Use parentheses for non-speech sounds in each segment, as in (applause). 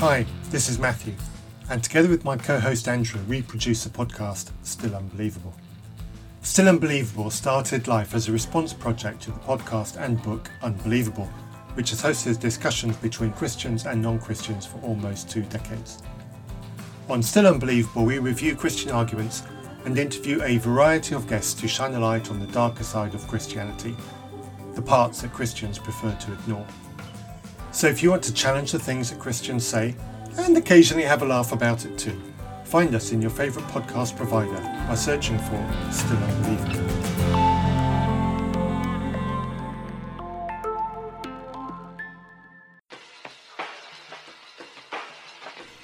Hi, this is Matthew, and together with my co host Andrew, we produce the podcast Still Unbelievable. Still Unbelievable started life as a response project to the podcast and book Unbelievable, which has hosted discussions between Christians and non Christians for almost two decades. On Still Unbelievable, we review Christian arguments and interview a variety of guests to shine a light on the darker side of Christianity, the parts that Christians prefer to ignore. So if you want to challenge the things that Christians say, and occasionally have a laugh about it too, find us in your favourite podcast provider by searching for Still Unbelievable.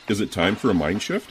Is it time for a mind shift?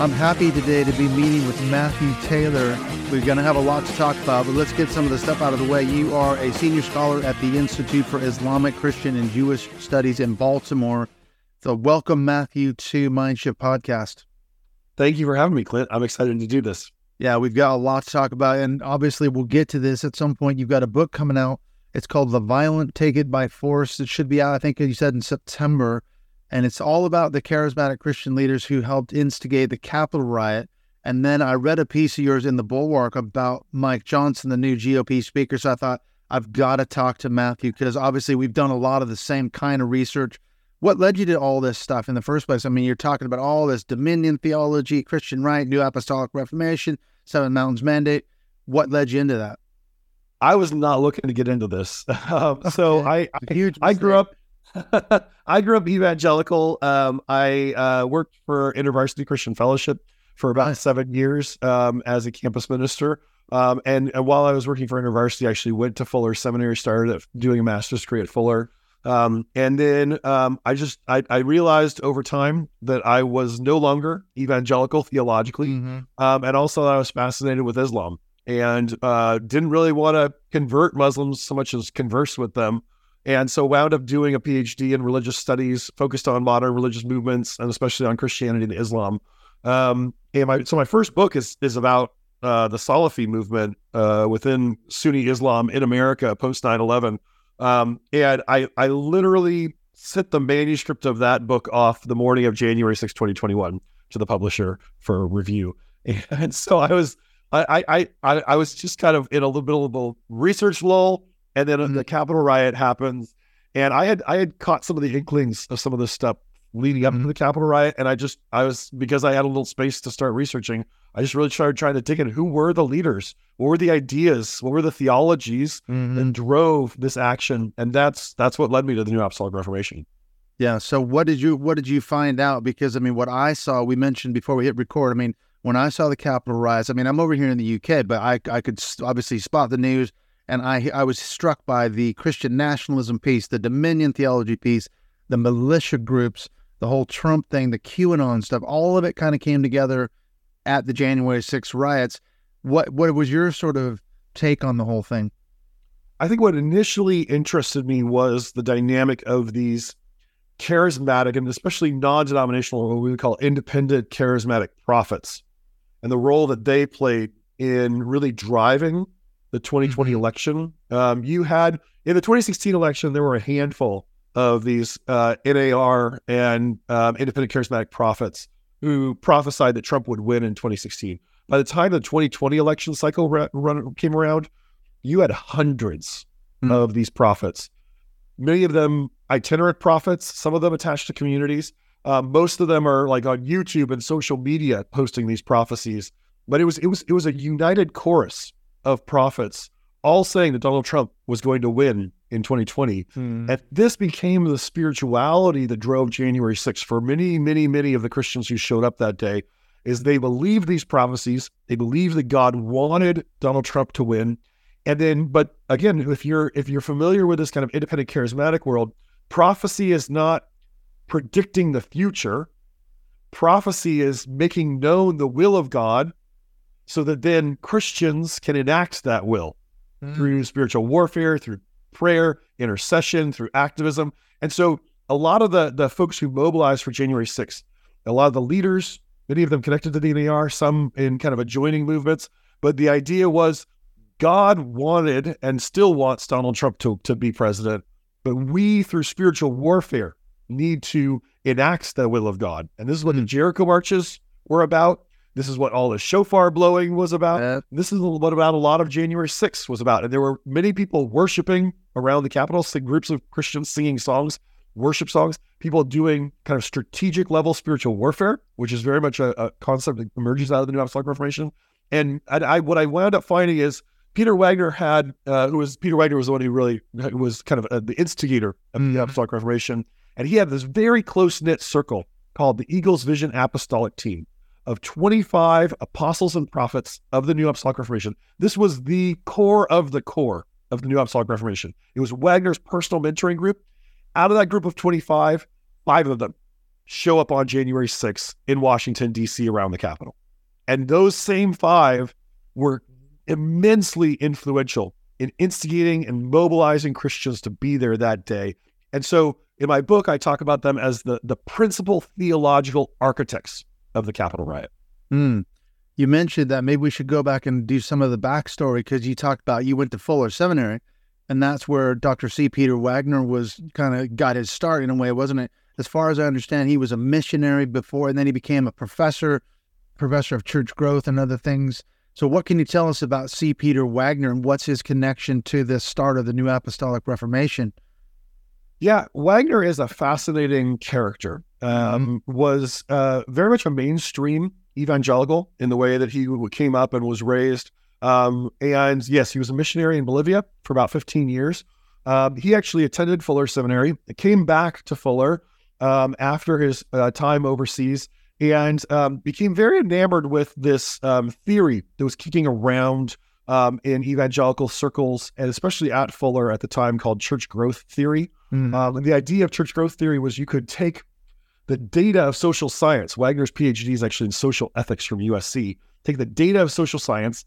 I'm happy today to be meeting with Matthew Taylor. We're going to have a lot to talk about, but let's get some of the stuff out of the way. You are a senior scholar at the Institute for Islamic, Christian, and Jewish Studies in Baltimore. So, welcome, Matthew, to Mindshift Podcast. Thank you for having me, Clint. I'm excited to do this. Yeah, we've got a lot to talk about, and obviously, we'll get to this at some point. You've got a book coming out. It's called The Violent Take It by Force. It should be out, I think you said, in September and it's all about the charismatic Christian leaders who helped instigate the Capitol riot. And then I read a piece of yours in the Bulwark about Mike Johnson, the new GOP speaker. So I thought I've got to talk to Matthew because obviously we've done a lot of the same kind of research. What led you to all this stuff in the first place? I mean, you're talking about all this dominion theology, Christian right, New Apostolic Reformation, Seven Mountains Mandate. What led you into that? I was not looking to get into this. (laughs) Um, so I, I, I grew up (laughs) I grew up evangelical. Um, I uh, worked for InterVarsity Christian Fellowship for about seven years um, as a campus minister. Um, and, and, while I was working for InterVarsity, I actually went to Fuller Seminary, started doing a master's degree at Fuller. Um, and then um, I just I, I, realized over time that I was no longer evangelical theologically, mm-hmm. Um, and also I was fascinated with Islam and uh, didn't really want to convert Muslims so much as converse with them. And so wound up doing a PhD in religious studies focused on modern religious movements and especially on Christianity and Islam. Um, and my, so my first book is is about uh, the Salafi movement uh, within Sunni Islam in America post 9/11. Um, and I I literally sent the manuscript of that book off the morning of January 6, 2021 to the publisher for review. (laughs) And so I was I I I, I was just kind of in a little bit of a research lull and then mm-hmm. the Capitol riot happens, and I had I had caught some of the inklings of some of this stuff leading up mm-hmm. to the Capitol riot, and I just I was because I had a little space to start researching. I just really started trying to dig in who were the leaders, what were the ideas, what were the theologies mm-hmm. that drove this action, and that's that's what led me to the New Apostolic Reformation. Yeah. So what did you what did you find out? Because I mean, what I saw, we mentioned before we hit record. I mean, when I saw the Capitol rise, I mean, I'm over here in the UK, but I I could obviously spot the news and I I was struck by the Christian nationalism piece, the Dominion theology piece, the militia groups, the whole Trump thing, the QAnon stuff. All of it kind of came together at the January 6th riots. What what was your sort of take on the whole thing? I think what initially interested me was the dynamic of these charismatic and especially non-denominational, what we would call independent charismatic prophets, and the role that they played in really driving the 2020 mm-hmm. election. Um, you had in the 2016 election, there were a handful of these uh, NAR and um, independent charismatic prophets who prophesied that Trump would win in 2016. By the time the 2020 election cycle ra- run, came around, you had 100s mm-hmm. of these prophets. Many of them itinerant prophets, some of them attached to communities. Um, most of them are like on YouTube and social media posting these prophecies. But it was it was it was a united chorus of prophets all saying that Donald Trump was going to win in 2020. Hmm. And this became the spirituality that drove January 6th for many, many, many of the Christians who showed up that day is they believed these prophecies. They believed that God wanted Donald Trump to win. And then, but again, if you're if you're familiar with this kind of independent charismatic world, prophecy is not predicting the future. Prophecy is making known the will of God so that then Christians can enact that will mm. through spiritual warfare, through prayer, intercession, through activism. And so a lot of the, the folks who mobilized for January 6th, a lot of the leaders, many of them connected to the NAR, some in kind of adjoining movements, but the idea was God wanted and still wants Donald Trump to, to be president, but we, through spiritual warfare, need to enact the will of God. And this is what the hmm. Jericho marches were about. This is what all the shofar blowing was about. Uh, this is what about a lot of January 6th was about. And there were many people worshiping around the Capitol, groups of Christians singing songs, worship songs, people doing kind of strategic level spiritual warfare, which is very much a, a concept that emerges out of the New Apostolic Reformation. And I, I, what I wound up finding is Peter Wagner had, uh, who was Peter Wagner was the one who really was kind of uh, the instigator of mm-hmm. the Apostolic Reformation, and he had this very close knit circle called the Eagles Vision Apostolic Team of 25 apostles and prophets of the New Apostolic Reformation. This was the core of the core of the New Apostolic Reformation. It was Wagner's personal mentoring group. Out of that group of 25, five of them show up on January 6th in Washington, D.C., around the Capitol. And those same five were immensely influential in instigating and mobilizing Christians to be there that day. And so in my book, I talk about them as the, the principal theological architects of the Capitol riot. Mm. You mentioned that maybe we should go back and do some of the backstory because you talked about you went to Fuller Seminary, and that's where Dr. C. Peter Wagner was kind of got his start in a way, wasn't it? As far as I understand, he was a missionary before, and then he became a professor, professor of church growth and other things. So, what can you tell us about C. Peter Wagner and what's his connection to the start of the New Apostolic Reformation? Yeah, Wagner is a fascinating character. Um, mm-hmm. Was uh, very much a mainstream evangelical in the way that he came up and was raised. Um, and yes, he was a missionary in Bolivia for about 15 years. Um, he actually attended Fuller Seminary, came back to Fuller um, after his uh, time overseas, and um, became very enamored with this um, theory that was kicking around um, in evangelical circles, and especially at Fuller at the time called church growth theory. Mm. Um, and the idea of church growth theory was you could take the data of social science. Wagner's PhD is actually in social ethics from USC. Take the data of social science,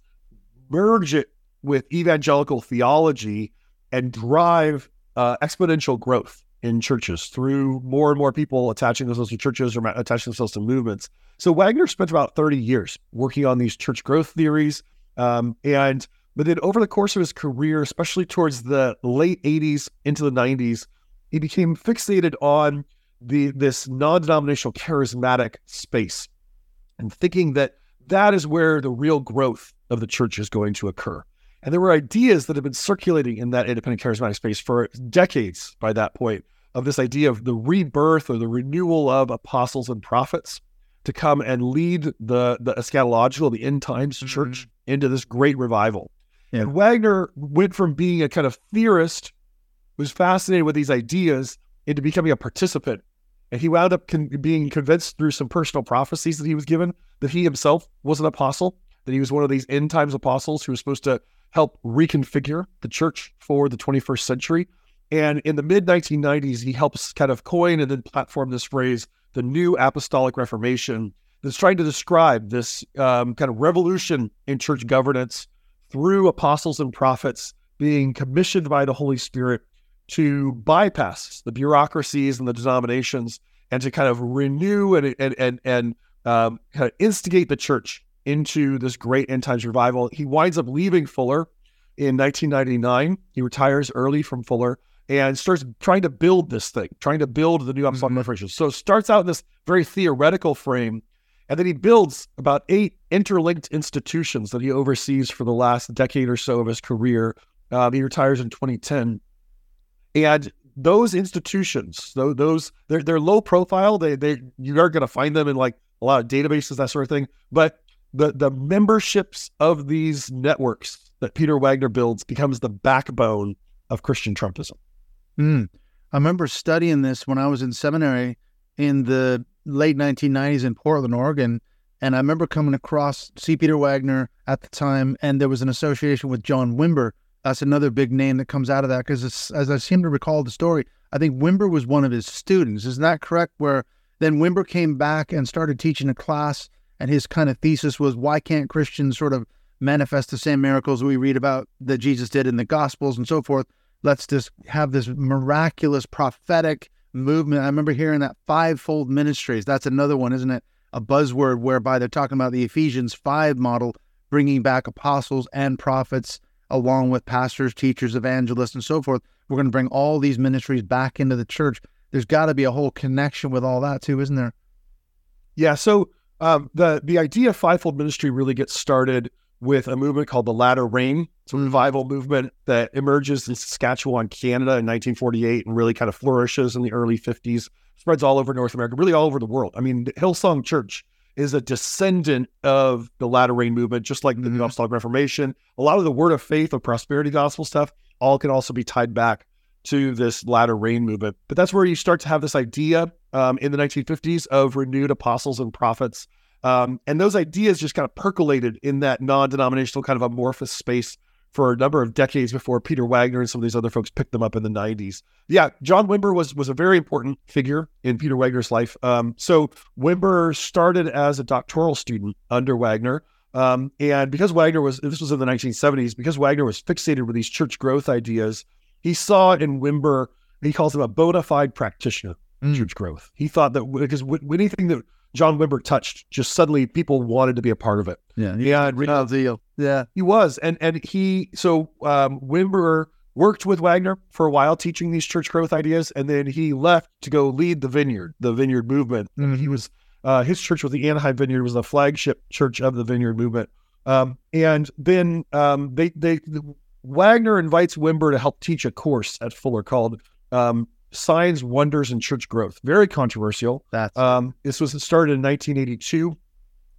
merge it with evangelical theology, and drive uh, exponential growth in churches through more and more people attaching themselves to churches or attaching themselves to movements. So Wagner spent about 30 years working on these church growth theories, um, and but then over the course of his career, especially towards the late 80s into the 90s, he became fixated on the this non-denominational charismatic space and thinking that that is where the real growth of the church is going to occur. And there were ideas that have been circulating in that independent charismatic space for decades by that point of this idea of the rebirth or the renewal of apostles and prophets to come and lead the the eschatological, the end times mm-hmm. church into this great revival. Yeah. And Wagner went from being a kind of theorist, who was fascinated with these ideas, into becoming a participant. And he wound up con- being convinced through some personal prophecies that he was given that he himself was an apostle, that he was one of these end times apostles who was supposed to help reconfigure the church for the 21st century. And in the mid 1990s, he helps kind of coin and then platform this phrase the New Apostolic Reformation that's trying to describe this um, kind of revolution in church governance through apostles and prophets being commissioned by the Holy Spirit to bypass the bureaucracies and the denominations and to kind of renew and and and, and um, kind of instigate the church into this great end times revival. He winds up leaving Fuller in 1999. He retires early from Fuller and starts trying to build this thing, trying to build the new apostolic mm-hmm. reformation. So starts out in this very theoretical frame, and then he builds about eight interlinked institutions that he oversees for the last decade or so of his career. Uh, he retires in 2010, and those institutions, those, those they're they're low profile. They they you are going to find them in like a lot of databases, that sort of thing. But the the memberships of these networks that Peter Wagner builds becomes the backbone of Christian Trumpism. Mm. I remember studying this when I was in seminary in the late 1990s in Portland, Oregon. And I remember coming across C. Peter Wagner at the time, and there was an association with John Wimber That's another big name that comes out of that because, as I seem to recall the story, I think Wimber was one of his students. Isn't that correct? Where then Wimber came back and started teaching a class, and his kind of thesis was why can't Christians sort of manifest the same miracles we read about that Jesus did in the Gospels and so forth? Let's just have this miraculous prophetic movement. I remember hearing that fivefold ministries. That's another one, isn't it? A buzzword whereby they're talking about the Ephesians 5 model, bringing back apostles and prophets along with pastors, teachers, evangelists, and so forth. We're going to bring all these ministries back into the church. There's got to be a whole connection with all that too, isn't there? Yeah. So um, the the idea of fivefold ministry really gets started with a movement called the Latter Rain. It's a revival movement that emerges in Saskatchewan, Canada in 1948 and really kind of flourishes in the early 50s, spreads all over North America, really all over the world. I mean, Hillsong Church is a descendant of the Latter Rain movement, just like the New mm-hmm. Apostolic Reformation. A lot of the word of faith or prosperity gospel stuff all can also be tied back to this Latter Rain movement. But that's where you start to have this idea um, in the 1950s of renewed apostles and prophets. Um, and those ideas just kind of percolated in that non denominational kind of amorphous space for a number of decades before Peter Wagner and some of these other folks picked them up in the 90s. Yeah, John Wimber was was a very important figure in Peter Wagner's life. Um, so Wimber started as a doctoral student under Wagner. Um, and because Wagner was, this was in the 1970s, because Wagner was fixated with these church growth ideas, he saw in Wimber, he calls him a bona fide practitioner mm. church growth. He thought that because w- anything that John Wimber touched, just suddenly people wanted to be a part of it. Yeah, yeah, real deal. Yeah, he was, and and he so um, Wimber worked with Wagner for a while teaching these church growth ideas, and then he left to go lead the Vineyard, the Vineyard movement. Mm-hmm. He was uh, his church was the Anaheim Vineyard, was the flagship church of the Vineyard movement. Um, and then um, they they Wagner invites Wimber to help teach a course at Fuller called um, Signs, Wonders, and Church Growth. Very controversial. That's um, this was started in 1982.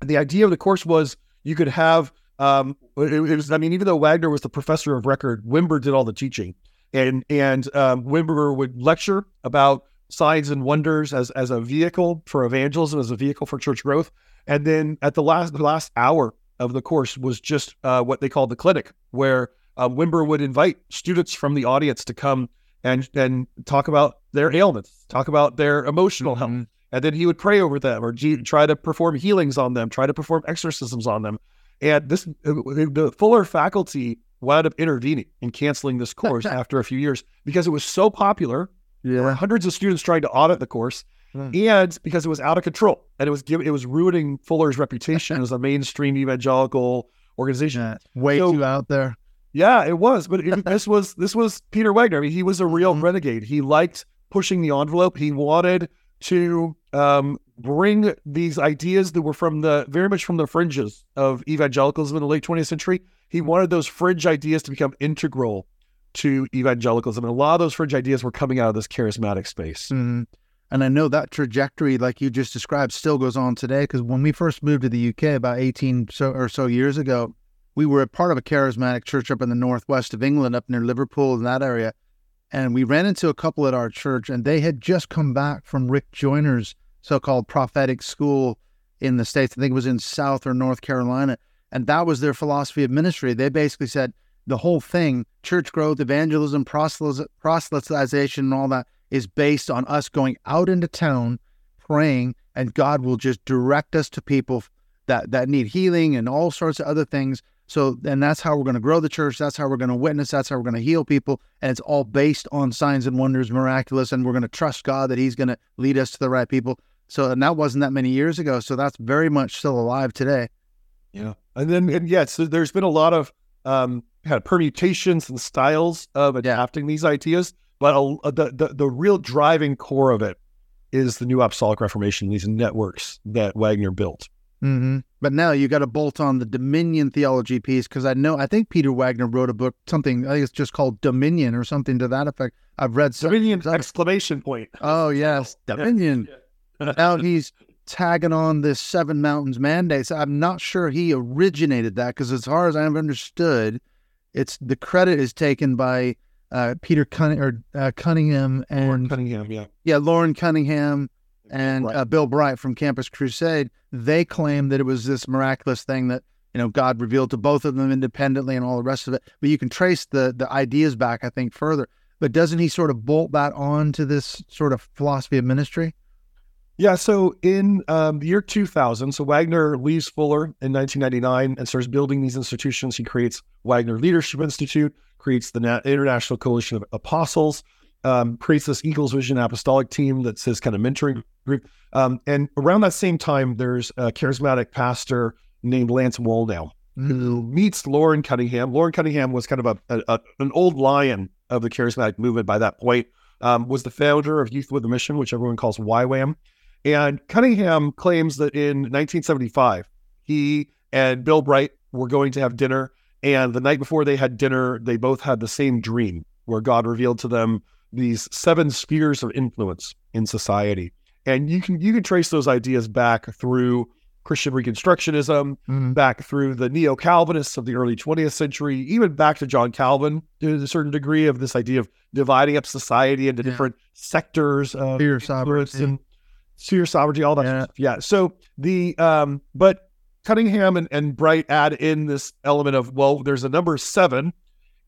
And the idea of the course was you could have um, it, it, was I mean even though Wagner was the professor of record, Wimber did all the teaching, and and um, Wimber would lecture about signs and wonders as as a vehicle for evangelism, as a vehicle for church growth, and then at the last the last hour of the course was just uh, what they called the clinic, where uh, Wimber would invite students from the audience to come and and talk about their ailments, talk about their emotional health, mm-hmm. and then he would pray over them or try to perform healings on them, try to perform exorcisms on them. And this uh, the Fuller faculty wound up intervening and canceling this course (laughs) after a few years because it was so popular. Yeah. There were hundreds of students trying to audit the course. Mm. And because it was out of control and it was it was ruining Fuller's reputation as a (laughs) mainstream evangelical organization. Yeah, way so, too out there. Yeah, it was. But it, (laughs) this was this was Peter Wagner. I mean, he was a real mm-hmm. renegade. He liked pushing the envelope. He wanted to um, bring these ideas that were from the very much from the fringes of evangelicalism in the late 20th century. He wanted those fringe ideas to become integral to evangelicalism, and a lot of those fringe ideas were coming out of this charismatic space. Mm-hmm. And I know that trajectory, like you just described, still goes on today. Because when we first moved to the UK about 18 so, or so years ago, we were a part of a charismatic church up in the northwest of England, up near Liverpool in that area. And we ran into a couple at our church, and they had just come back from Rick Joyner's so called prophetic school in the States. I think it was in South or North Carolina. And that was their philosophy of ministry. They basically said the whole thing, church growth, evangelism, proselytization, and all that, is based on us going out into town, praying, and God will just direct us to people that, that need healing and all sorts of other things so, and that's how we're going to grow the church. That's how we're going to witness. That's how we're going to heal people. And it's all based on signs and wonders, miraculous. And we're going to trust God that He's going to lead us to the right people. So, and that wasn't that many years ago. So that's very much still alive today. Yeah. And then, and yeah, so there's been a lot of um, kind of permutations and styles of adapting yeah. these ideas. But a, the, the, the real driving core of it is the New Apostolic Reformation, these networks that Wagner built. Mm-hmm. But now you got to bolt on the Dominion theology piece because I know I think Peter Wagner wrote a book, something I think it's just called Dominion or something to that effect. I've read some, Dominion exclamation point. Oh yes, (laughs) Dominion. Yeah. now (laughs) he's tagging on this seven mountains mandate. So I'm not sure he originated that because as far as I've understood, it's the credit is taken by uh, Peter Cunning or uh, Cunningham and Loren Cunningham, yeah, yeah, Loren Cunningham and uh, Bill Bright from Campus Crusade, they claim that it was this miraculous thing that you know, God revealed to both of them independently and all the rest of it. But you can trace the the ideas back, I think, further. But doesn't he sort of bolt that on to this sort of philosophy of ministry? Yeah. So in um, the year 2000, so Wagner leaves Fuller in 1999 and starts building these institutions. He creates Wagner Leadership Institute, creates the Na- International Coalition of Apostles, um, creates this Eagles Vision Apostolic team that's his kind of mentoring group. Um, and around that same time, there's a charismatic pastor named Lance Wallnau mm-hmm. who meets Loren Cunningham. Loren Cunningham was kind of a, a, a, an old lion of the charismatic movement by that point. Um, was the founder of Youth with a Mission, which everyone calls YWAM. And Cunningham claims that in 1975, he and Bill Bright were going to have dinner. And the night before they had dinner, they both had the same dream where God revealed to them these seven spheres of influence in society. And you can you can trace those ideas back through Christian Reconstructionism, mm-hmm. back through the neo Calvinists of the early 20th century, even back to John Calvin to a certain degree of this idea of dividing up society into yeah. different sectors of sphere sovereignty. and sphere sovereignty, all that yeah. stuff. Yeah. So the um, but Cunningham and, and Bright add in this element of well, there's a number seven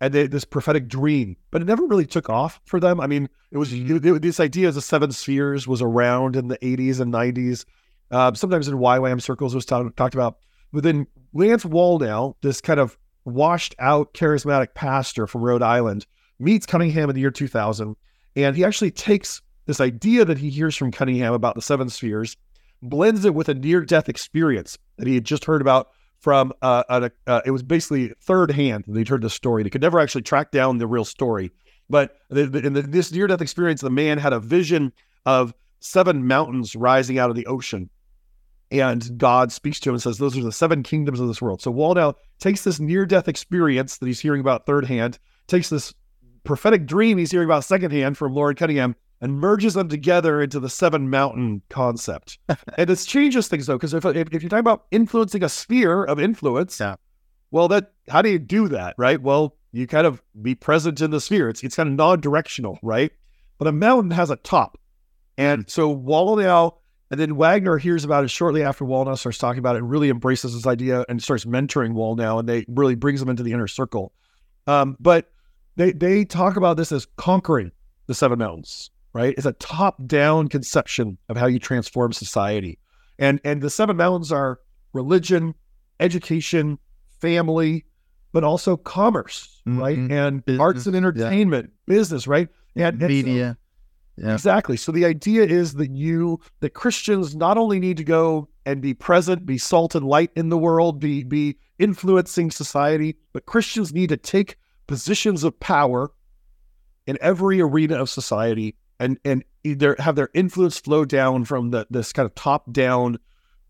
and they, this prophetic dream, but it never really took off for them. I mean, it was it, this idea of the seven spheres was around in the 80s and 90s. Uh, sometimes in YWAM circles was talk, talked about. But then Lance Wallnau, this kind of washed out charismatic pastor from Rhode Island, meets Cunningham in the year 2000, and he actually takes this idea that he hears from Cunningham about the seven spheres, blends it with a near death experience that he had just heard about from uh, a, uh, it was basically third hand he'd heard the story. They could never actually track down the real story. But the, the, in the, this near death experience, the man had a vision of seven mountains rising out of the ocean. And God speaks to him and says, Those are the seven kingdoms of this world. So Wallnau takes this near death experience that he's hearing about third hand, takes this prophetic dream he's hearing about second hand from Loren Cunningham, and merges them together into the seven mountain concept. (laughs) and this changes things though, because if, if, if, you're talking about influencing a sphere of influence, yeah. well, that how do you do that, right? Well, you kind of be present in the sphere. It's, it's kind of non-directional, right? But a mountain has a top. And so Wallnau, and then Wagner hears about it shortly after Wallnau starts talking about it and really embraces this idea and starts mentoring Wallnau and they really brings them into the inner circle. Um, but they they talk about this as conquering the seven mountains right? It's a top-down conception of how you transform society. And and the seven mountains are religion, education, family, but also commerce, mm-hmm. right? And business, arts and entertainment, yeah. business, right? And, and media. So, yeah. Exactly. So the idea is that you that Christians not only need to go and be present, be salt and light in the world, be be influencing society, but Christians need to take positions of power in every arena of society and and either have their influence flow down from the this kind of top down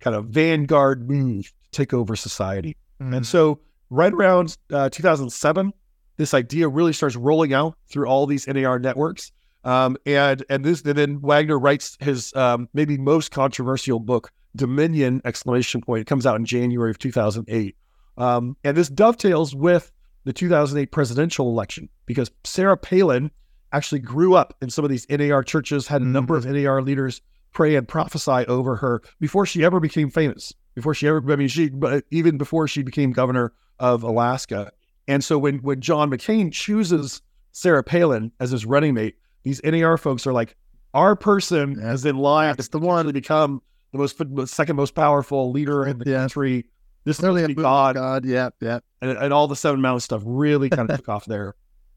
kind of vanguard move to take over society. Mm-hmm. And so right around uh, 2007, this idea really starts rolling out through all these NAR networks. Um, and and this and then Wagner writes his um, maybe most controversial book, Dominion! Exclamation point. It comes out in January of 2008, um, and this dovetails with the 2008 presidential election because Sarah Palin actually grew up in some of these NAR churches, had a number mm-hmm. of NAR leaders pray and prophesy over her before she ever became famous, before she ever, I mean, she, but even before she became governor of Alaska. And so when, when John McCain chooses Sarah Palin as his running mate, these NAR folks are like, our person yeah. is in line. It's the one to become the most, second most powerful leader in the yeah. country. This is God. God. Yeah. Yeah. And, and all the seven mountain stuff really kind of took off there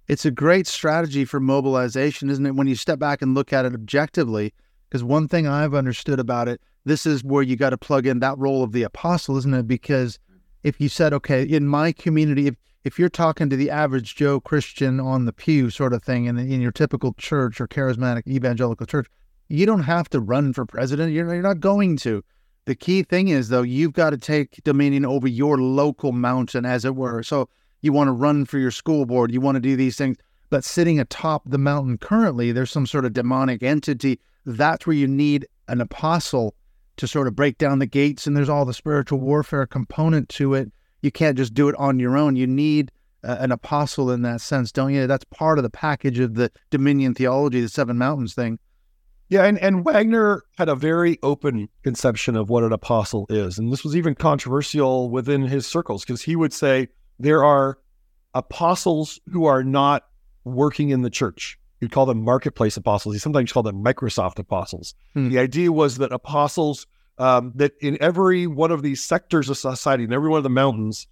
it's a great strategy for mobilization, isn't it? When you step back and look at it objectively, because one thing I've understood about it, this is where you got to plug in that role of the apostle, isn't it? Because if you said, okay, in my community, if, if you're talking to the average Joe Christian on the pew sort of thing in, in your typical church or charismatic evangelical church, you don't have to run for president. You're, you're not going to. The key thing is, though, you've got to take dominion over your local mountain, as it were. So you want to run for your school board, you want to do these things. But sitting atop the mountain currently, there's some sort of demonic entity. That's where you need an apostle to sort of break down the gates, and there's all the spiritual warfare component to it. You can't just do it on your own. You need uh, an apostle in that sense, don't you? That's part of the package of the dominion theology, the seven mountains thing. Yeah, and, and Wagner had a very open conception of what an apostle is. And this was even controversial within his circles because he would say there are apostles who are not working in the church. You'd call them marketplace apostles. He sometimes called them Microsoft apostles. Hmm. The idea was that apostles, um, that in every one of these sectors of society, in every one of the mountains,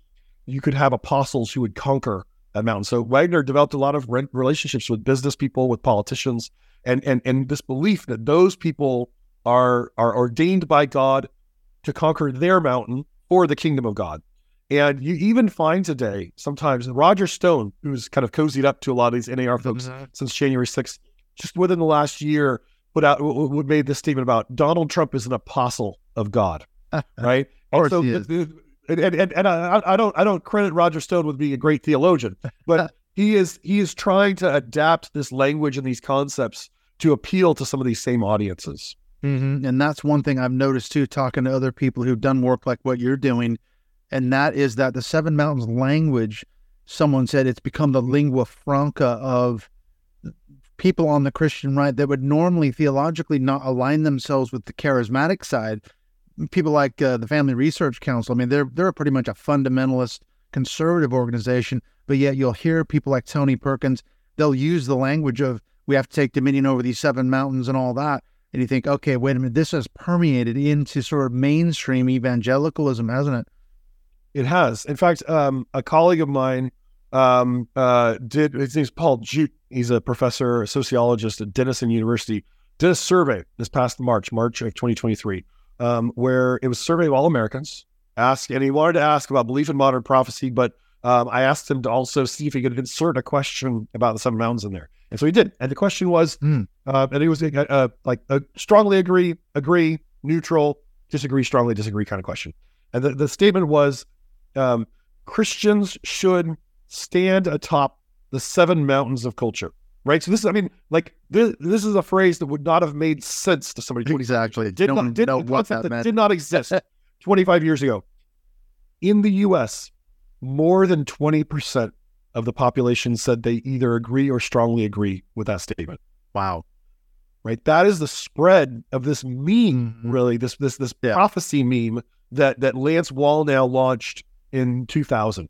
you could have apostles who would conquer that mountain. So Wagner developed a lot of relationships with business people, with politicians, and and and this belief that those people are are ordained by God to conquer their mountain for the kingdom of God. And you even find today sometimes Roger Stone, who's kind of cozied up to a lot of these NAR folks mm-hmm. since January 6th, just within the last year, put out what made this statement about Donald Trump is an apostle of God, (laughs) right? or so, and, and, and, and I, I, don't I don't credit Roger Stone with being a great theologian, but (laughs) he is he is trying to adapt this language and these concepts to appeal to some of these same audiences. Mm-hmm. And that's one thing I've noticed too, talking to other people who've done work like what you're doing. And that is that the Seven Mountains language, someone said it's become the lingua franca of people on the Christian right that would normally theologically not align themselves with the charismatic side. People like uh, the Family Research Council, I mean, they're they're pretty much a fundamentalist conservative organization, but yet you'll hear people like Tony Perkins, they'll use the language of we have to take dominion over these seven mountains and all that. And you think, okay, wait a minute, this has permeated into sort of mainstream evangelicalism, hasn't it? It has. In fact, um, a colleague of mine um, uh, did, his name's Paul Djupe. He's a professor, a sociologist at Denison University, did a survey this past March, March of 2023, um, where it was a survey of all Americans, ask, and he wanted to ask about belief in modern prophecy, but um, I asked him to also see if he could insert a question about the seven mountains in there. And so he did. And the question was, mm. uh, and he was uh, uh, like a strongly agree, agree, neutral, disagree, strongly disagree kind of question. And the, the statement was um, Christians should stand atop the seven mountains of culture. Right. So this is, I mean, like this, this is a phrase that would not have made sense to somebody. Exactly. Did not, did, know what that, that did not exist (laughs) 25 years ago. In the US, more than 20% of the population said they either agree or strongly agree with that statement. Wow. Right? That is the spread of this meme, mm-hmm. really, this this this yeah. prophecy meme that that Lance Wallnau launched in 2000.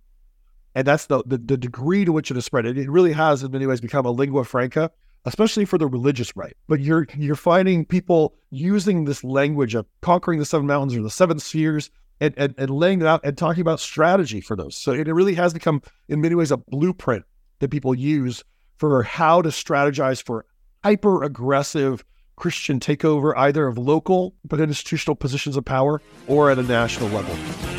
And that's the, the, the degree to which it has spread. It, it really has in many ways become a lingua franca, especially for the religious right. But you're you're finding people using this language of conquering the seven mountains or the seven spheres and, and, and laying it out and talking about strategy for those. So it really has become, in many ways, a blueprint that people use for how to strategize for hyper aggressive Christian takeover, either of local but institutional positions of power or at a national level.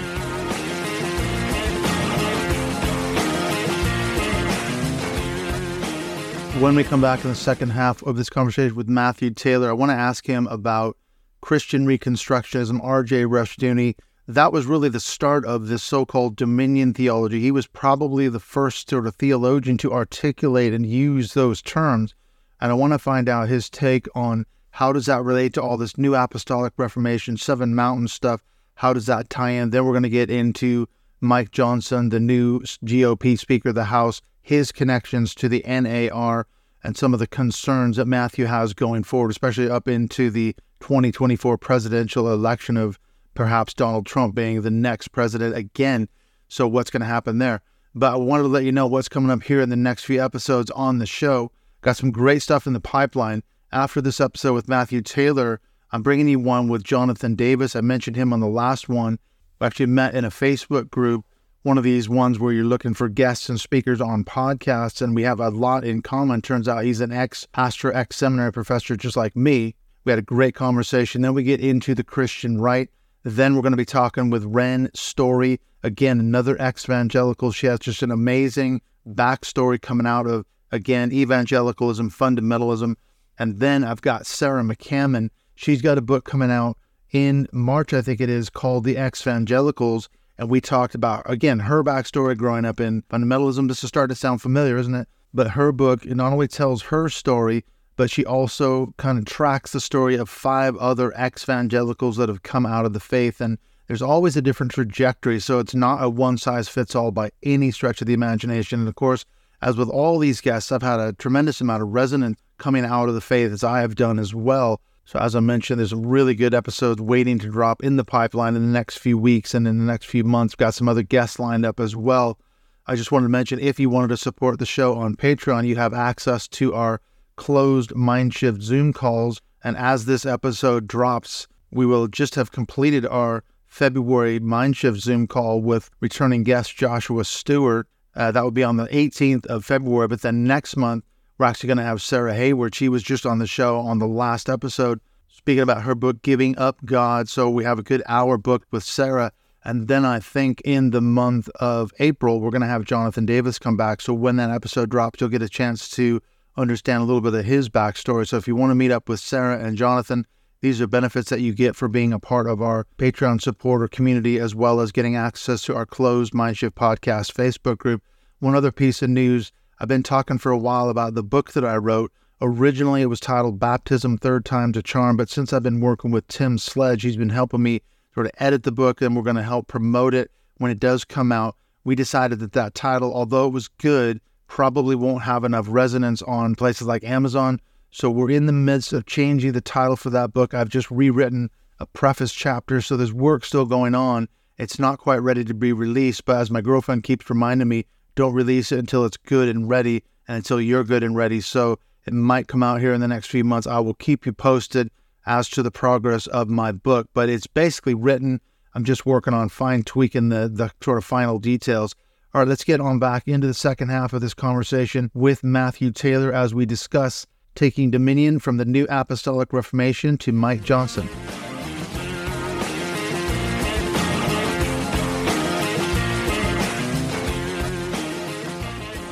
When we come back in the second half of this conversation with Matthew Taylor, I want to ask him about Christian Reconstructionism, R.J. Rushdoony, that was really the start of this so called dominion theology. He was probably the first sort of theologian to articulate and use those terms. And I want to find out his take on how does that relate to all this new apostolic reformation, seven mountain stuff? How does that tie in? Then we're going to get into Mike Johnson, the new GOP Speaker of the House, his connections to the NAR, and some of the concerns that Matthew has going forward, especially up into the 2024 presidential election of perhaps Donald Trump being the next president again. So, what's going to happen there? But I wanted to let you know what's coming up here in the next few episodes on the show. Got some great stuff in the pipeline. After this episode with Matthew Taylor, I'm bringing you one with Jonathan Davis. I mentioned him on the last one. We actually met in a Facebook group, one of these ones where you're looking for guests and speakers on podcasts, and we have a lot in common. Turns out he's an ex pastor, ex seminary professor, just like me. We had a great conversation. Then we get into the Christian right. Then we're going to be talking with Ren Story, again, another ex evangelical. She has just an amazing backstory coming out of, again, evangelicalism, fundamentalism. And then I've got Sarah McCammon. She's got a book coming out in March, I think it is, called The Ex Evangelicals. And we talked about, again, her backstory growing up in fundamentalism. This is starting to sound familiar, isn't it? But her book, it not only tells her story, but she also kind of tracks the story of five other ex evangelicals that have come out of the faith. And there's always a different trajectory. So it's not a one size fits all by any stretch of the imagination. And of course, as with all these guests, I've had a tremendous amount of resonance coming out of the faith as I have done as well. So, as I mentioned, there's a really good episode waiting to drop in the pipeline in the next few weeks and in the next few months. We've got some other guests lined up as well. I just wanted to mention if you wanted to support the show on Patreon, you have access to our closed Mindshift Zoom calls. And as this episode drops, we will just have completed our February Mindshift Zoom call with returning guest Joshua Stewart. Uh, that will be on the 18th of February. But then next month, we're actually going to have Sarah Hayward. She was just on the show on the last episode speaking about her book, Giving Up God. So we have a good hour booked with Sarah. And then I think in the month of April, we're going to have Jonathan Davis come back. So when that episode drops, you'll get a chance to understand a little bit of his backstory. So if you want to meet up with Sarah and Jonathan, these are benefits that you get for being a part of our Patreon supporter community, as well as getting access to our closed Mindshift podcast Facebook group. One other piece of news I've been talking for a while about the book that I wrote. Originally, it was titled Baptism Third Time's a Charm, but since I've been working with Tim Sledge, he's been helping me sort of edit the book, and we're going to help promote it when it does come out. We decided that that title, although it was good, probably won't have enough resonance on places like Amazon. So we're in the midst of changing the title for that book. I've just rewritten a preface chapter, so there's work still going on. It's not quite ready to be released, but as my girlfriend keeps reminding me, don't release it until it's good and ready and until you're good and ready. So it might come out here in the next few months. I will keep you posted as to the progress of my book, but it's basically written. I'm just working on fine tweaking the, the sort of final details. All right, let's get on back into the second half of this conversation with Matthew Taylor as we discuss taking dominion from the New Apostolic Reformation to Mike Johnson.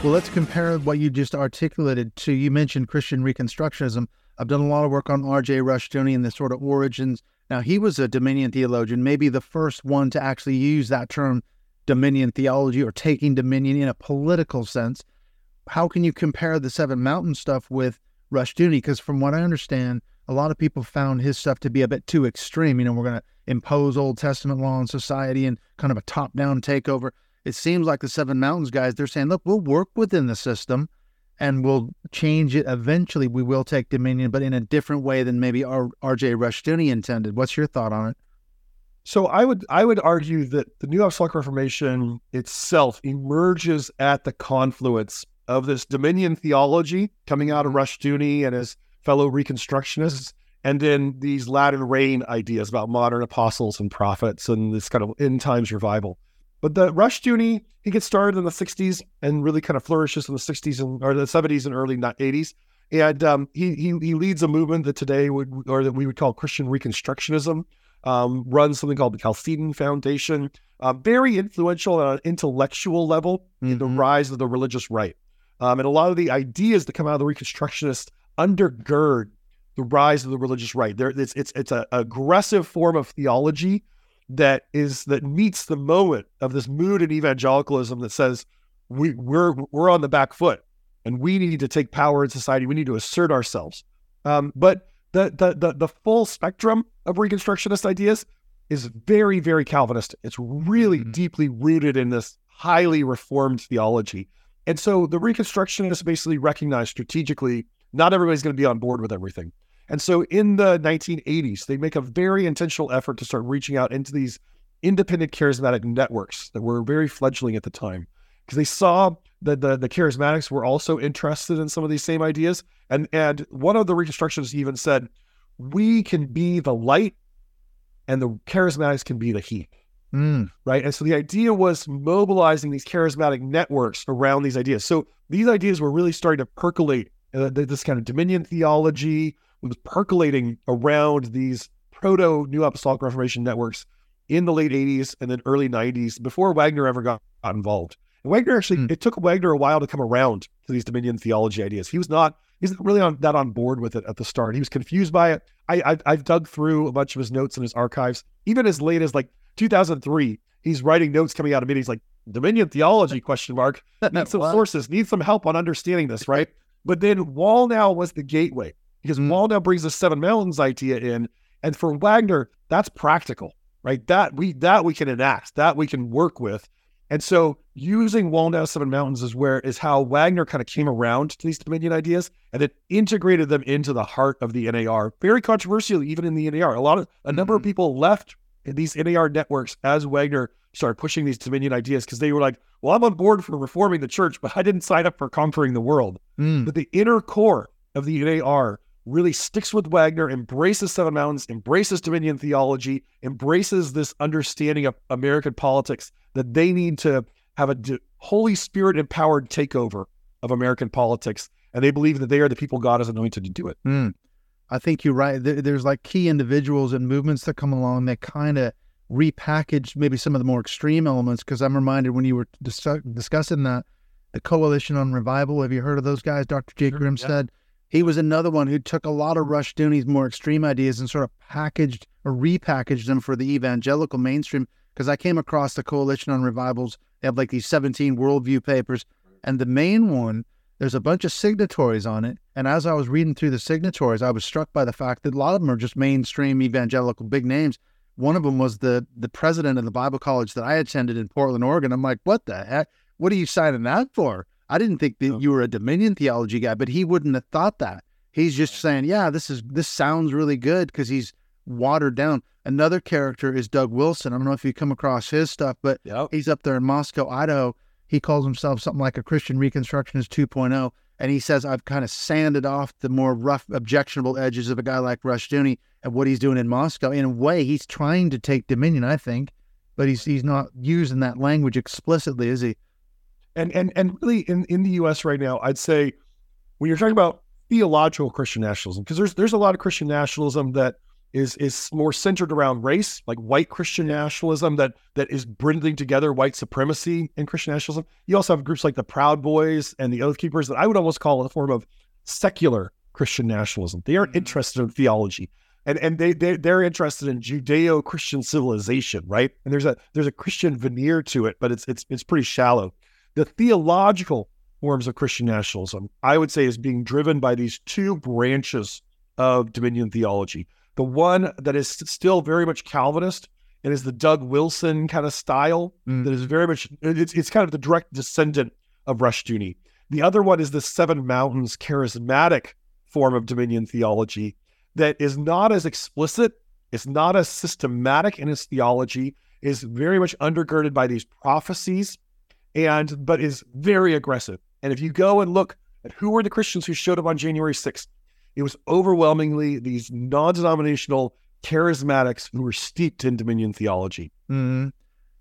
Well, let's compare what you just articulated to you mentioned Christian Reconstructionism. I've done a lot of work on R.J. Rushdoony and the sort of origins. Now, he was a Dominion theologian, maybe the first one to actually use that term Dominion theology or taking dominion in a political sense. How can you compare the Seven Mountain stuff with Rushdoony? Because from what I understand, a lot of people found his stuff to be a bit too extreme. You know, we're going to impose Old Testament law on society and kind of a top down takeover it seems like the Seven Mountains guys, they're saying, look, we'll work within the system and we'll change it eventually. We will take dominion, but in a different way than maybe R- RJ Rushdoony intended. What's your thought on it? So I would I would argue that the New Apostolic Reformation itself emerges at the confluence of this dominion theology coming out of Rushdoony and his fellow Reconstructionists, and then these latter rain ideas about modern apostles and prophets and this kind of end times revival. But the Rushdoony, he gets started in the 60s and really kind of flourishes in the 60s and or the 70s and early 80s. And um, he, he he leads a movement that today would or that we would call Christian Reconstructionism. Um, runs something called the Chalcedon Foundation. Uh, very influential on an intellectual level mm-hmm. in the mm-hmm. rise of the religious right. Um, and a lot of the ideas that come out of the Reconstructionists undergird the rise of the religious right. There, it's it's it's an aggressive form of theology that is that meets the moment of this mood in evangelicalism that says we we're we're on the back foot and we need to take power in society. We need to assert ourselves. Um, but the, the the the full spectrum of Reconstructionist ideas is very very Calvinistic. It's really mm-hmm. deeply rooted in this highly reformed theology. And so the Reconstructionists basically recognize strategically not everybody's going to be on board with everything. And so in the 1980s, they make a very intentional effort to start reaching out into these independent charismatic networks that were very fledgling at the time because they saw that the, the charismatics were also interested in some of these same ideas. And, and one of the reconstructionists even said, we can be the light and the charismatics can be the heat. Mm. Right. And so the idea was mobilizing these charismatic networks around these ideas. So these ideas were really starting to percolate uh, this kind of dominion theology, was percolating around these proto New Apostolic Reformation networks in the late 80s and then early 90s before Wagner ever got, got involved. And Wagner actually, mm. it took Wagner a while to come around to these Dominion theology ideas. He was not, he's not really on that on board with it at the start. He was confused by it. I, I I've dug through a bunch of his notes in his archives, even as late as like 2003. He's writing notes coming out of meetings like Dominion theology question mark. (laughs) Need some sources, need some help on understanding this, right? But then Wallnau was the gateway because mm. Wallnau brings the Seven Mountains idea in, and for Wagner, that's practical, right? That we that we can enact, that we can work with, And so using Wallnau Seven Mountains is where is how Wagner kind of came around to these Dominion ideas and it integrated them into the heart of the NAR. Very controversial, even in the NAR. A lot of a number of mm-hmm. people left in these NAR networks as Wagner started pushing these Dominion ideas because they were like, well, I'm on board for reforming the church, but I didn't sign up for conquering the world. Mm. But the inner core of the NAR really sticks with Wagner, embraces Seven Mountains, embraces Dominion theology, embraces this understanding of American politics that they need to have a Holy Spirit empowered takeover of American politics. And they believe that they are the people God has anointed to do it. Mm. I think you're right. There's like key individuals and movements that come along that kind of repackage maybe some of the more extreme elements. Because I'm reminded when you were dis- discussing that, the Coalition on Revival. Have you heard of those guys? Dr. Jake sure, Grimstead. Yeah. He was another one who took a lot of Rushdoony's more extreme ideas and sort of packaged or repackaged them for the evangelical mainstream. Because I came across the Coalition on Revivals. They have like these 17 worldview papers. And the main one, there's a bunch of signatories on it. And as I was reading through the signatories, I was struck by the fact that a lot of them are just mainstream evangelical big names. One of them was the the president of the Bible college that I attended in Portland, Oregon. I'm like, what the heck? What are you signing that for? I didn't think that oh. you were a Dominion theology guy, but he wouldn't have thought that. He's just saying, yeah, this is this sounds really good because he's watered down. Another character is Doug Wilson. I don't know if you come across his stuff, but yep. he's up there in Moscow, Idaho. He calls himself something like a Christian Reconstructionist 2.0. And he says, I've kind of sanded off the more rough, objectionable edges of a guy like Rushdoony and what he's doing in Moscow. In a way, he's trying to take dominion, I think, but he's he's not using that language explicitly, is he? And and and really in, in the US right now, I'd say when you're talking about theological Christian nationalism, because there's there's a lot of Christian nationalism that is is more centered around race, like white Christian nationalism that that is bringing together white supremacy and Christian nationalism. You also have groups like the Proud Boys and the Oath Keepers that I would almost call a form of secular Christian nationalism. They aren't mm-hmm. interested in theology. And, and they, they they're interested in Judeo-Christian civilization, right? And there's a there's a Christian veneer to it, but it's it's it's pretty shallow. The theological forms of Christian nationalism, I would say, is being driven by these two branches of Dominion theology. The one that is still very much Calvinist and is the Doug Wilson kind of style mm. that is very much it's it's kind of the direct descendant of Rushdoony. The other one is the Seven Mountains charismatic form of Dominion theology that is not as explicit, it's not as systematic in its theology, is very much undergirded by these prophecies and but is very aggressive. And if you go and look at who were the Christians who showed up on January 6th, it was overwhelmingly these non-denominational charismatics who were steeped in Dominion theology. Mm-hmm.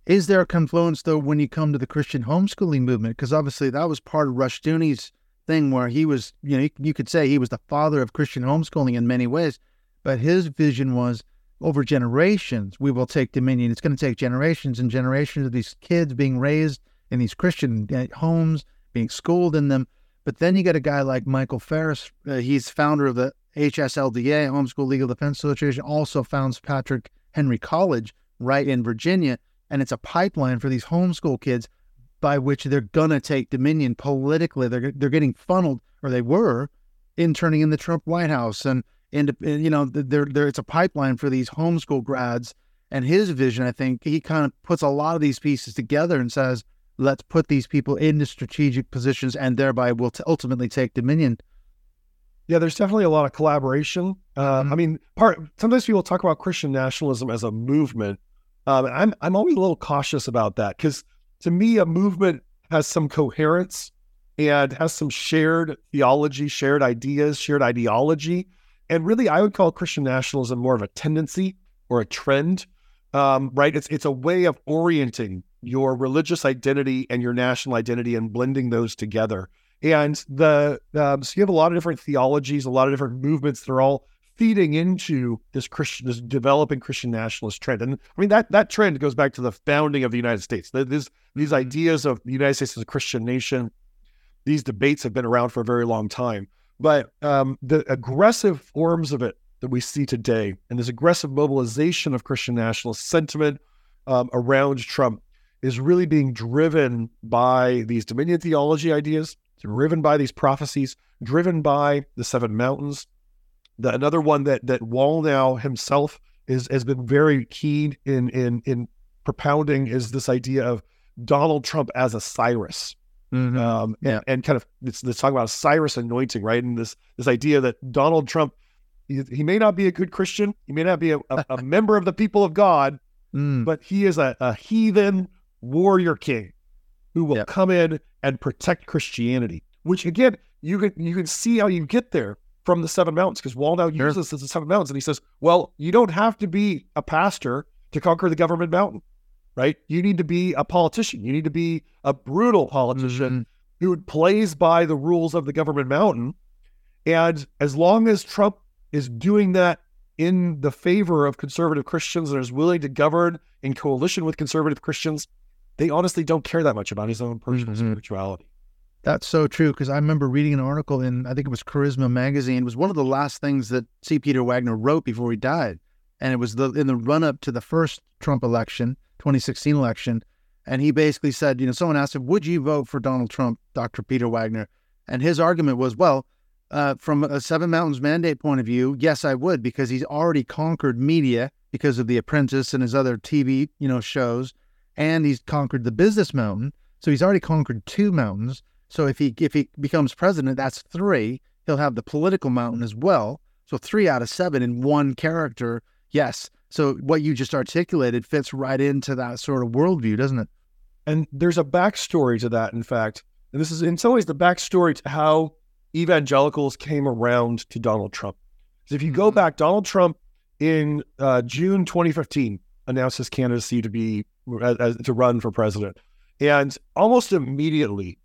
Is there a confluence though when you come to the Christian homeschooling movement? Because obviously that was part of Rushdoony's thing, where he was, you know, you could say he was the father of Christian homeschooling in many ways, but his vision was over generations we will take dominion. It's going to take generations and generations of these kids being raised in these Christian uh, homes, being schooled in them. But then you get a guy like Michael Farris. Uh, he's founder of the HSLDA, Homeschool Legal Defense Association, also founds Patrick Henry College right in Virginia. And it's a pipeline for these homeschool kids by which they're going to take dominion politically. They're, they're getting funneled, or they were, in turning in the Trump White House. And, and you know, there, there, it's a pipeline for these homeschool grads. And his vision, I think, he kind of puts a lot of these pieces together and says, let's put these people into strategic positions and thereby will t- ultimately take dominion. Yeah, there's definitely a lot of collaboration. Uh, mm-hmm. I mean, part sometimes people talk about Christian nationalism as a movement. Um, I'm I'm always a little cautious about that because to me, a movement has some coherence and has some shared theology, shared ideas, shared ideology, and really, I would call Christian nationalism more of a tendency or a trend. Um, right? It's it's a way of orienting your religious identity and your national identity and blending those together. And the um, so you have a lot of different theologies, a lot of different movements that are all feeding into this Christian, this developing Christian nationalist trend. And I mean that that trend goes back to the founding of the United States. These these ideas of the United States as a Christian nation, these debates have been around for a very long time. But um, the aggressive forms of it that we see today, and this aggressive mobilization of Christian nationalist sentiment um, around Trump, is really being driven by these dominion theology ideas, driven by these prophecies, driven by the seven mountains. The, another one that that Wallnau himself is has been very keen in in in propounding is this idea of Donald Trump as a Cyrus. Mm-hmm. Um, and, and, kind of it's, it's talking about a Cyrus anointing, right? And this this idea that Donald Trump, he, he may not be a good Christian, he may not be a, a, a (laughs) member of the people of God, mm. but he is a, a heathen warrior king who will yep. come in and protect Christianity. Which again, you can you can see how you get there from the Seven Mountains because Wallnau sure. uses this as the Seven Mountains, and he says, "Well, you don't have to be a pastor to conquer the government mountain, right? You need to be a politician. You need to be a brutal politician mm-hmm. who plays by the rules of the government mountain. And as long as Trump is doing that in the favor of conservative Christians and is willing to govern in coalition with conservative Christians, they honestly don't care that much about his own personal mm-hmm. spirituality. That's so true because I remember reading an article in I think it was Charisma magazine. It was one of the last things that C. Peter Wagner wrote before he died, and it was the in the run up to the first Trump election, 2016 election, and he basically said, you know, someone asked him, "Would you vote for Donald Trump, Dr. Peter Wagner?" And his argument was, well, uh, from a Seven Mountains mandate point of view, yes, I would because he's already conquered media because of The Apprentice and his other TV, you know, shows, and he's conquered the business mountain. So he's already conquered two mountains. So if he if he becomes president, that's three. He'll have the political mountain as well. So three out of seven in one character. Yes. So what you just articulated fits right into that sort of worldview, doesn't it? And there's a backstory to that, in fact. And this is in some ways the backstory to how evangelicals came around to Donald Trump. Because if you go mm-hmm. back, Donald Trump in uh, June 2015 announced his candidacy to be as, to run for president, and almost immediately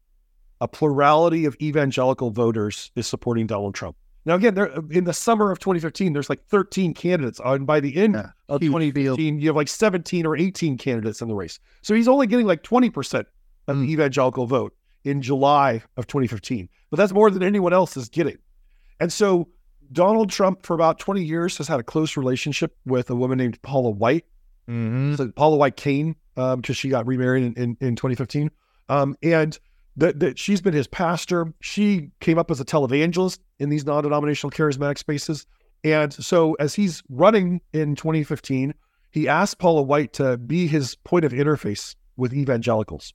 a plurality of evangelical voters is supporting Donald Trump. Now, again, there, in the summer of 2015, there's like 13 candidates. And by the end yeah, of 2015, you have like 17 or 18 candidates in the race. So he's only getting like 20% of the hmm. evangelical vote in July of 2015. But that's more than anyone else is getting. And so Donald Trump, for about 20 years, has had a close relationship with a woman named Paula White. Mm-hmm. So Paula White Cain, because um, she got remarried in, in, in 2015. Um, and that, that she's been his pastor. She came up as a televangelist in these non-denominational charismatic spaces. And so as he's running in 2015, he asked Paula White to be his point of interface with evangelicals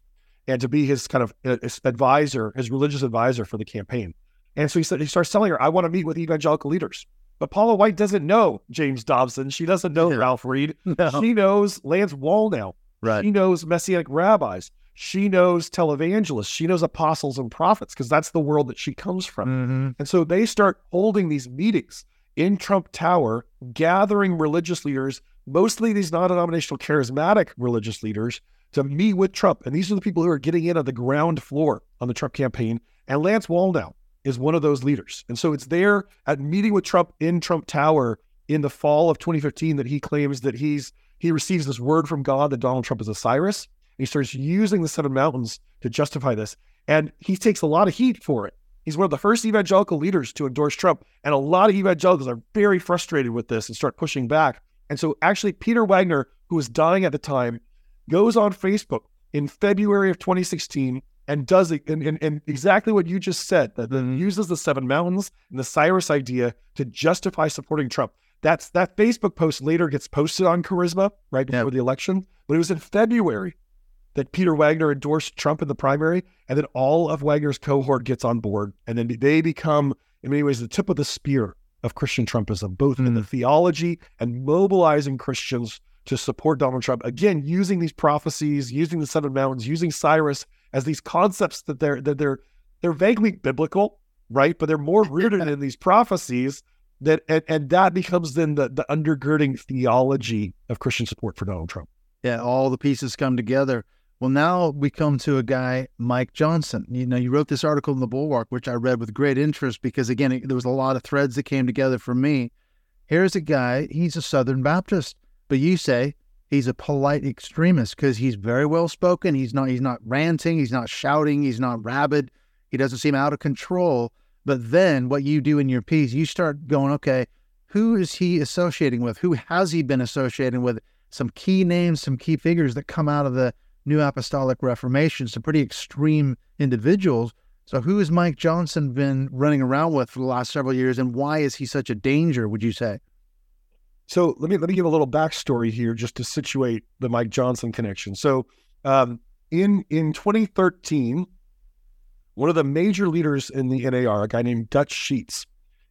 and to be his kind of uh, advisor, his religious advisor for the campaign. And so he said he starts telling her, I want to meet with evangelical leaders. But Paula White doesn't know James Dobson. She doesn't know Ralph Reed. (laughs) No. She knows Lance Wallnau. Right. She knows messianic rabbis she knows televangelists, she knows apostles and prophets because that's the world that she comes from. Mm-hmm. And so they start holding these meetings in Trump Tower, gathering religious leaders, mostly these non denominational charismatic religious leaders, to meet with Trump. And these are the people who are getting in on the ground floor on the Trump campaign. And Lance Wallnau is one of those leaders. And so it's there at meeting with Trump in Trump Tower in the fall of 2015 that he claims that he's he receives this word from God that Donald Trump is a Cyrus he starts using the seven mountains to justify this. And he takes a lot of heat for it. He's one of the first evangelical leaders to endorse Trump. And a lot of evangelicals are very frustrated with this and start pushing back. And so, actually, Peter Wagner, who was dying at the time, goes on Facebook in February of 2016 and does it and, and, and exactly what you just said that then uses the seven mountains and the Cyrus idea to justify supporting Trump. That's that Facebook post later gets posted on Charisma right before the election, but it was in February that Peter Wagner endorsed Trump in the primary, and then all of Wagner's cohort gets on board, and then they become, in many ways, the tip of the spear of Christian Trumpism, both mm. in the hmm. theology and mobilizing Christians to support Donald Trump. Again, using these prophecies, using the Seven Mountains, using Cyrus as these concepts that they're that they're they're vaguely biblical, right? But they're more (laughs) rooted in these prophecies that and, and that becomes then the the undergirding theology of Christian support for Donald Trump. Yeah, all the pieces come together. Well, now we come to a guy, Mike Johnson. You know, you wrote this article in the Bulwark, which I read with great interest because, again, it, there was a lot of threads that came together for me. Here's a guy, he's a Southern Baptist, but you say he's a polite extremist because he's very well spoken. He's not, he's not ranting, he's not shouting, he's not rabid, he doesn't seem out of control. But then what you do in your piece, you start going, okay, who is he associating with? Who has he been associating with? Some key names, some key figures that come out of the New Apostolic Reformation, some pretty extreme individuals. So, who has Mike Johnson been running around with for the last several years, and why is he such a danger? Would you say? So let me let me give a little backstory here, just to situate the Mike Johnson connection. So, um, in in 2013, one of the major leaders in the NAR, a guy named Dutch Sheets,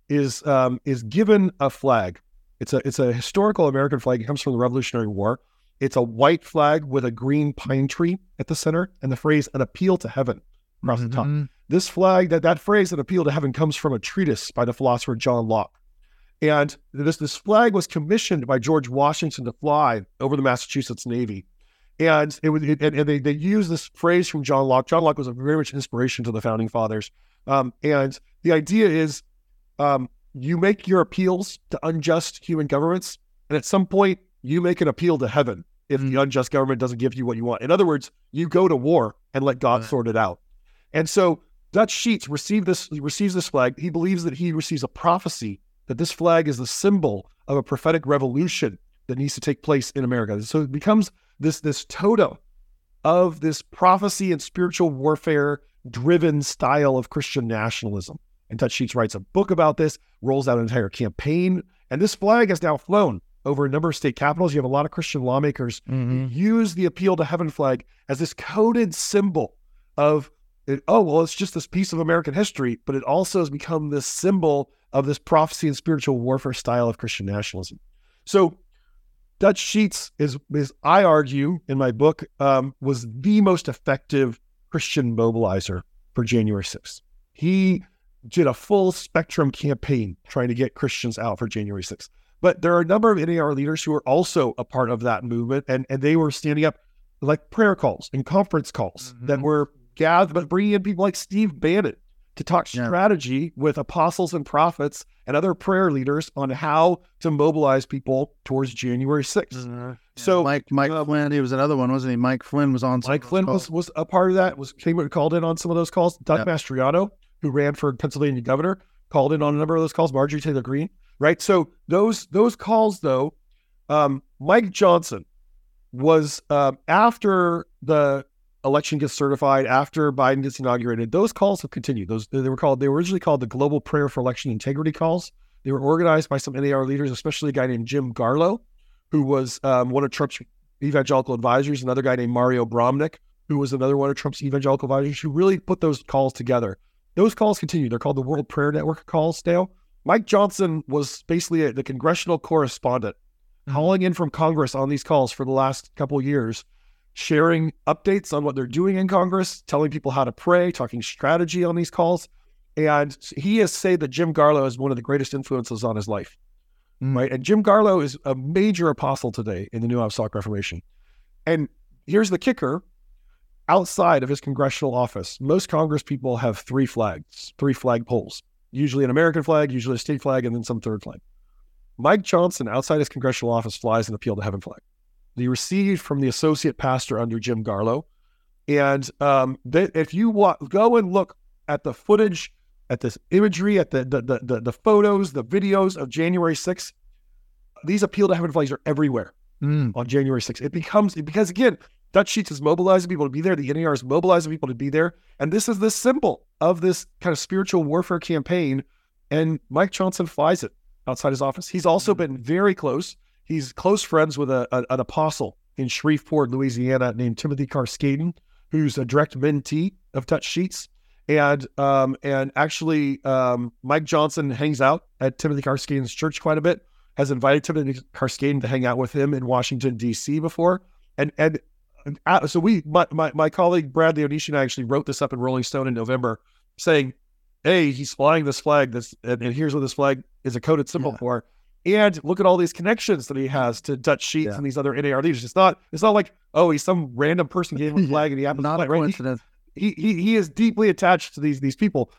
is um, is given a flag. It's a it's a historical American flag. It comes from the Revolutionary War. It's a white flag with a green pine tree at the center and the phrase "an appeal to heaven" across mm-hmm. the top. Mm-hmm. This flag, that that phrase "an appeal to heaven" comes from a treatise by the philosopher John Locke. And this this flag was commissioned by George Washington to fly over the Massachusetts Navy. And it was it, and they, they use this phrase from John Locke. John Locke was a very much inspiration to the founding fathers. Um, and the idea is um, you make your appeals to unjust human governments, and at some point you make an appeal to heaven if mm. the unjust government doesn't give you what you want. In other words, you go to war and let God right. sort it out. And so Dutch Sheets received this receives this flag. He believes that he receives a prophecy that this flag is the symbol of a prophetic revolution that needs to take place in America. So it becomes this this totem of this prophecy and spiritual warfare driven style of Christian nationalism. And Dutch Sheets writes a book about this, rolls out an entire campaign, and this flag has now flown over a number of state capitals. You have a lot of Christian lawmakers mm-hmm. use the appeal to heaven flag as this coded symbol of it, oh well, it's just this piece of American history, but it also has become this symbol of this prophecy and spiritual warfare style of Christian nationalism. So Dutch Sheets is, is I argue in my book, um, was the most effective Christian mobilizer for January 6th. He did a full spectrum campaign trying to get Christians out for January 6th. But there are a number of NAR leaders who are also a part of that movement, and, and they were standing up like prayer calls and conference calls mm-hmm. that were gathered, but bringing in people like Steve Bannon to talk strategy yeah. with apostles and prophets and other prayer leaders on how to mobilize people towards January 6th. Mm-hmm. Yeah. So Mike Mike uh, Flynn, he was another one, wasn't he? Mike Flynn was on. Mike Flynn was, was a part of that. Was came called in on some of those calls. Doug yeah. Mastriano, who ran for Pennsylvania governor, called in on a number of those calls. Marjorie Taylor Greene, right? So those those calls, though, um, Mike Johnson was um, after the election gets certified, after Biden gets inaugurated, those calls have continued. Those they were called they were originally called the Global Prayer for Election Integrity calls. They were organized by some NAR leaders, especially a guy named Jim Garlow, who was um, one of Trump's evangelical advisors, another guy named Mario Bramnick, who was another one of Trump's evangelical advisors, who really put those calls together. Those calls continue. They're called the World Prayer Network calls now. Mike Johnson was basically a, the congressional correspondent mm-hmm. calling in from Congress on these calls for the last couple years sharing updates on what they're doing in Congress, telling people how to pray, talking strategy on these calls. And he has said that Jim Garlow is one of the greatest influences on his life. Mm. Right. And Jim Garlow is a major apostle today in the New Apostolic Reformation. And here's the kicker outside of his congressional office, most Congress people have three flags, three flag poles, usually an American flag, usually a state flag, and then some third flag. Mike Johnson, outside his congressional office, flies an appeal to heaven flag he received from the associate pastor under Jim Garlow. And um, they, if you wa- go and look at the footage, at this imagery, at the the, the the, the photos, the videos of January 6th, these appeal to heaven flags are everywhere mm. on January 6th. It becomes because again, Dutch Sheets is mobilizing people to be there. The NAR is mobilizing people to be there, and this is the symbol of this kind of spiritual warfare campaign. And Mike Johnson flies it outside his office. He's also mm. been very close He's close friends with a, a, an apostle in Shreveport, Louisiana, named Timothy Carskaddon, who's a direct mentee of Dutch Sheets. And um, and actually, um, Mike Johnson hangs out at Timothy Carskaddon's church quite a bit. Has invited Timothy Carskaddon to hang out with him in Washington D.C. before. And and uh, so we, my, my, my colleague Brad Onishi and I actually wrote this up in Rolling Stone in November, saying, "Hey, he's flying this flag. This and, and here's what this flag is a coded symbol yeah. for." And look at all these connections that he has to Dutch Sheets yeah. and these other NAR leaders. It's not it's not like oh he's some random person gave him a (laughs) flag and he happens not to a coincidence. He, he he is deeply attached to these these people.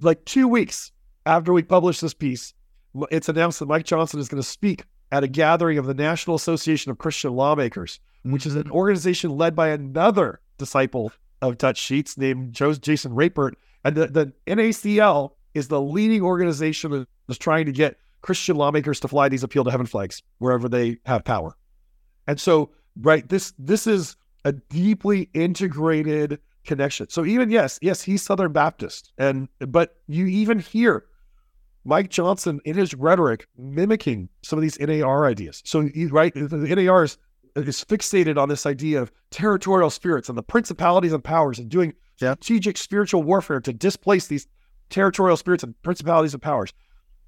like two weeks after we published this piece, it's announced that Mike Johnson is going to speak at a gathering of the National Association of Christian Lawmakers, mm-hmm. which is an mm-hmm. organization led by another disciple of Dutch Sheets named Joe Jason Rapert. And the, the NACL is the leading organization that's trying to get Christian lawmakers to fly these appeal to heaven flags wherever they have power. And so, right, this this is a deeply integrated connection. So even yes, yes, he's Southern Baptist, and but you even hear Mike Johnson in his rhetoric mimicking some of these NAR ideas. So right, the NAR is is fixated on this idea of territorial spirits and the principalities and powers and doing yeah. strategic spiritual warfare to displace these territorial spirits and principalities and powers.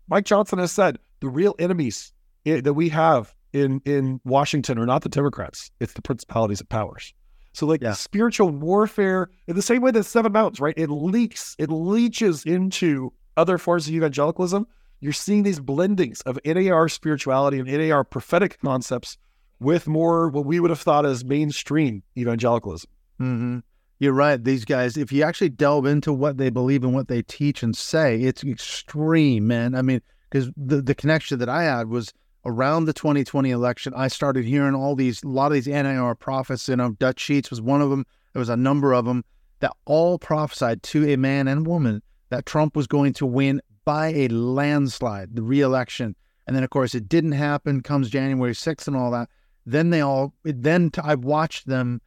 Mike Johnson has said the real enemies that we have in in Washington are not the Democrats; it's the principalities and powers. So, like yeah. spiritual warfare, in the same way that Seven Mountains, right? It leaks, it leaches into other forms of evangelicalism. You're seeing these blendings of NAR spirituality and NAR prophetic concepts with more what we would have thought as mainstream evangelicalism. Mm-hmm. You're right. These guys, if you actually delve into what they believe and what they teach and say, it's extreme, man. I mean, because the, the connection that I had was around the 2020 election, I started hearing all these, a lot of these NAR prophets, you know, Dutch Sheets was one of them. There was a number of them that all prophesied to a man and woman that Trump was going to win by a landslide, the reelection. And then, of course, it didn't happen, comes January 6th and all that. Then they all, then I watched them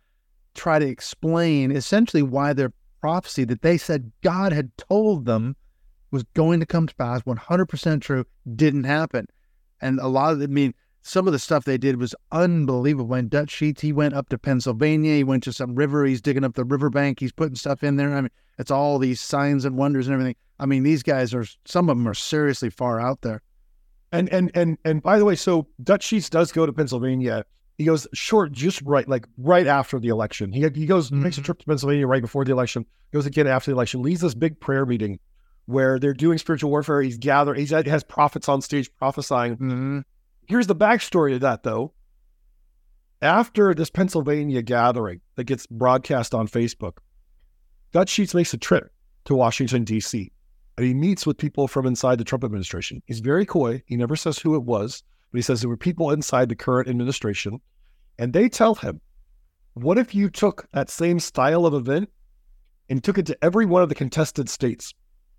try to explain essentially why their prophecy that they said God had told them was going to come to pass, 100% true, didn't happen. And a lot of, I mean, some of the stuff they did was unbelievable. When Dutch Sheets, he went up to Pennsylvania, he went to some river, he's digging up the riverbank, he's putting stuff in there. I mean, it's all these signs and wonders and everything. I mean, these guys are, some of them are seriously far out there. And and and and by the way, so Dutch Sheets does go to Pennsylvania. He goes short, just right, like right after the election. He he goes mm-hmm. makes a trip to Pennsylvania right before the election. Goes again after the election. Leads this big prayer meeting where they're doing spiritual warfare. He's gathering. He has prophets on stage prophesying. Mm-hmm. Here's the backstory of that, though. After this Pennsylvania gathering that gets broadcast on Facebook, Dutch Sheets makes a trip to Washington D.C. and he meets with people from inside the Trump administration. He's very coy. He never says who it was, but he says there were people inside the current administration, and they tell him, "What if you took that same style of event and took it to every one of the contested states?"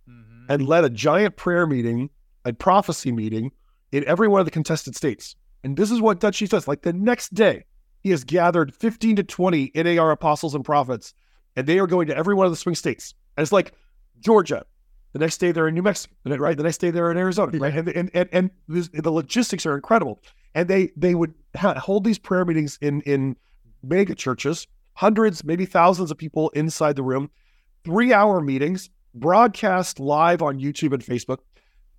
Mm-hmm. and led a giant prayer meeting, a prophecy meeting in every one of the contested states. And this is what Dutch says. Like the next day, he has gathered 15 to 20 NAR apostles and prophets, and they are going to every one of the swing states. And it's like Georgia. The next day they're in New Mexico, right? The next day they're in Arizona, right? And and and, and this, the logistics are incredible. And they they would ha- hold these prayer meetings in in mega churches, hundreds, maybe thousands of people inside the room, three hour meetings broadcast live on YouTube and Facebook,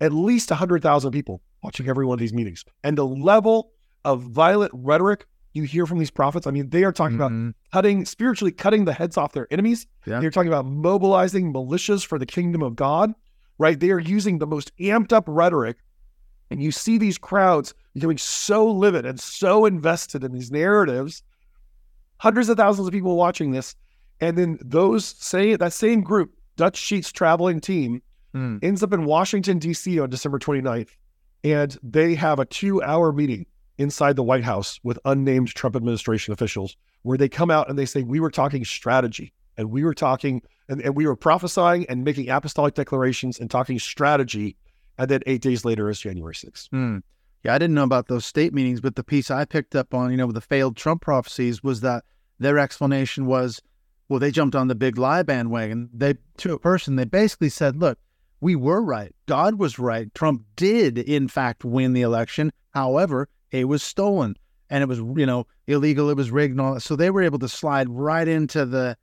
at least 100,000 people watching every one of these meetings. And the level of violent rhetoric you hear from these prophets, I mean, they are talking mm-hmm. about cutting, spiritually cutting the heads off their enemies. Yeah. They're talking about mobilizing militias for the kingdom of God, right? They are using the most amped up rhetoric. And you see these crowds becoming so livid and so invested in these narratives, hundreds of thousands of people watching this. And then those say that same group Dutch Sheets traveling team mm. ends up in Washington, D.C. on December 29th. And they have a two hour meeting inside the White House with unnamed Trump administration officials where they come out and they say, We were talking strategy and we were talking and, and we were prophesying and making apostolic declarations and talking strategy. And then eight days later is January 6th. Mm. Yeah, I didn't know about those state meetings, but the piece I picked up on, you know, the failed Trump prophecies was that their explanation was well, they jumped on the big lie bandwagon. They, to a person, they basically said, look, we were right. God was right. Trump did, in fact, win the election. However, it was stolen and it was, you know, illegal. It was rigged and all that. So they were able to slide right into the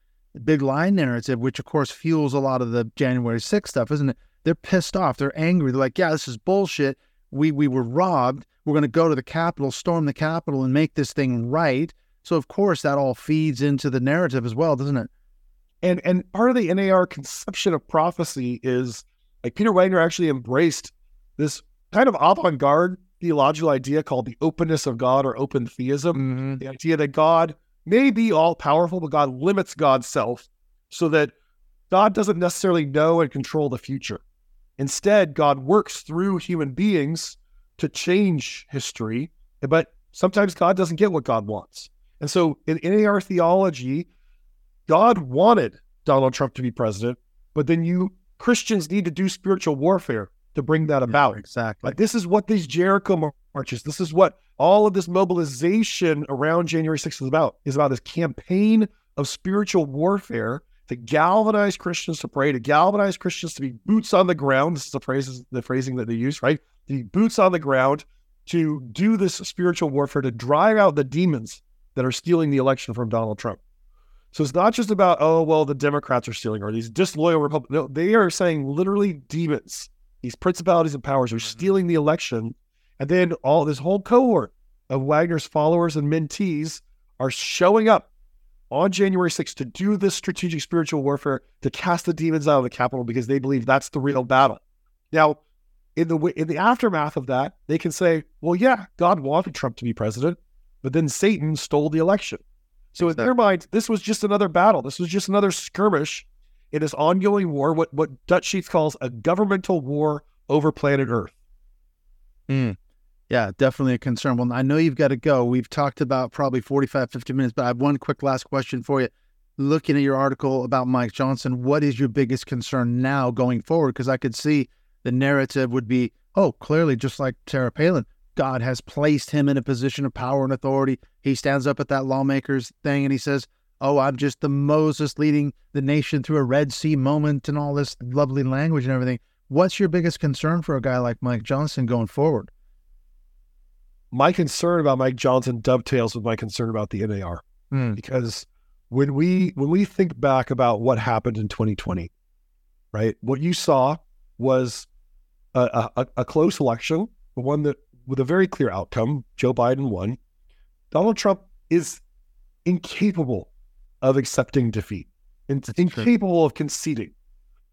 big lie narrative, which, of course, fuels a lot of the January 6th stuff, isn't it? They're pissed off. They're angry. They're like, yeah, this is bullshit. We, we were robbed. We're going to go to the Capitol, storm the Capitol, and make this thing right. So of course that all feeds into the narrative as well, doesn't it? And and part of the NAR conception of prophecy is like Peter Wagner actually embraced this kind of avant-garde theological idea called the openness of God or open theism. Mm-hmm. The idea that God may be all powerful, but God limits God's self so that God doesn't necessarily know and control the future. Instead, God works through human beings to change history, but sometimes God doesn't get what God wants. And so in NAR theology, God wanted Donald Trump to be president, but then you Christians need to do spiritual warfare to bring that about. Yeah, exactly. Like this is what these Jericho marches, this is what all of this mobilization around January 6th is about, is about this campaign of spiritual warfare to galvanize Christians to pray, to galvanize Christians to be boots on the ground. This is the phrase, the phrasing that they use, right? The boots on the ground, to do this spiritual warfare, to drive out the demons that are stealing the election from Donald Trump. So it's not just about, oh, well, the Democrats are stealing or these disloyal Republicans. No, they are saying literally demons, these principalities and powers are mm-hmm. stealing the election. And then all this whole cohort of Wagner's followers and mentees are showing up on January 6th to do this strategic spiritual warfare to cast the demons out of the Capitol because they believe that's the real battle. Now, in the in the aftermath of that, they can say, "Well, yeah, God wanted Trump to be president, but then Satan stole the election." So exactly. in their mind, this was just another battle. This was just another skirmish in ongoing war, what what Dutch Sheets calls a governmental war over planet Earth. Mm. Yeah, definitely a concern. Well, I know you've got to go. We've talked about probably 45, 50 minutes, but I have one quick last question for you. Looking at your article about Mike Johnson, what is your biggest concern now going forward? Because I could see the narrative would be, oh, clearly, just like Sarah Palin, God has placed him in a position of power and authority. He stands up at that lawmakers thing and he says, oh, I'm just the Moses leading the nation through a Red Sea moment and all this lovely language and everything. What's your biggest concern for a guy like Mike Johnson going forward? my concern about Mike Johnson dovetails with my concern about the NAR mm. because when we when we think back about what happened in 2020, right? What you saw was a, a, a close election, one that with a very clear outcome. Joe Biden won. Donald Trump is incapable of accepting defeat, It's incapable of conceding,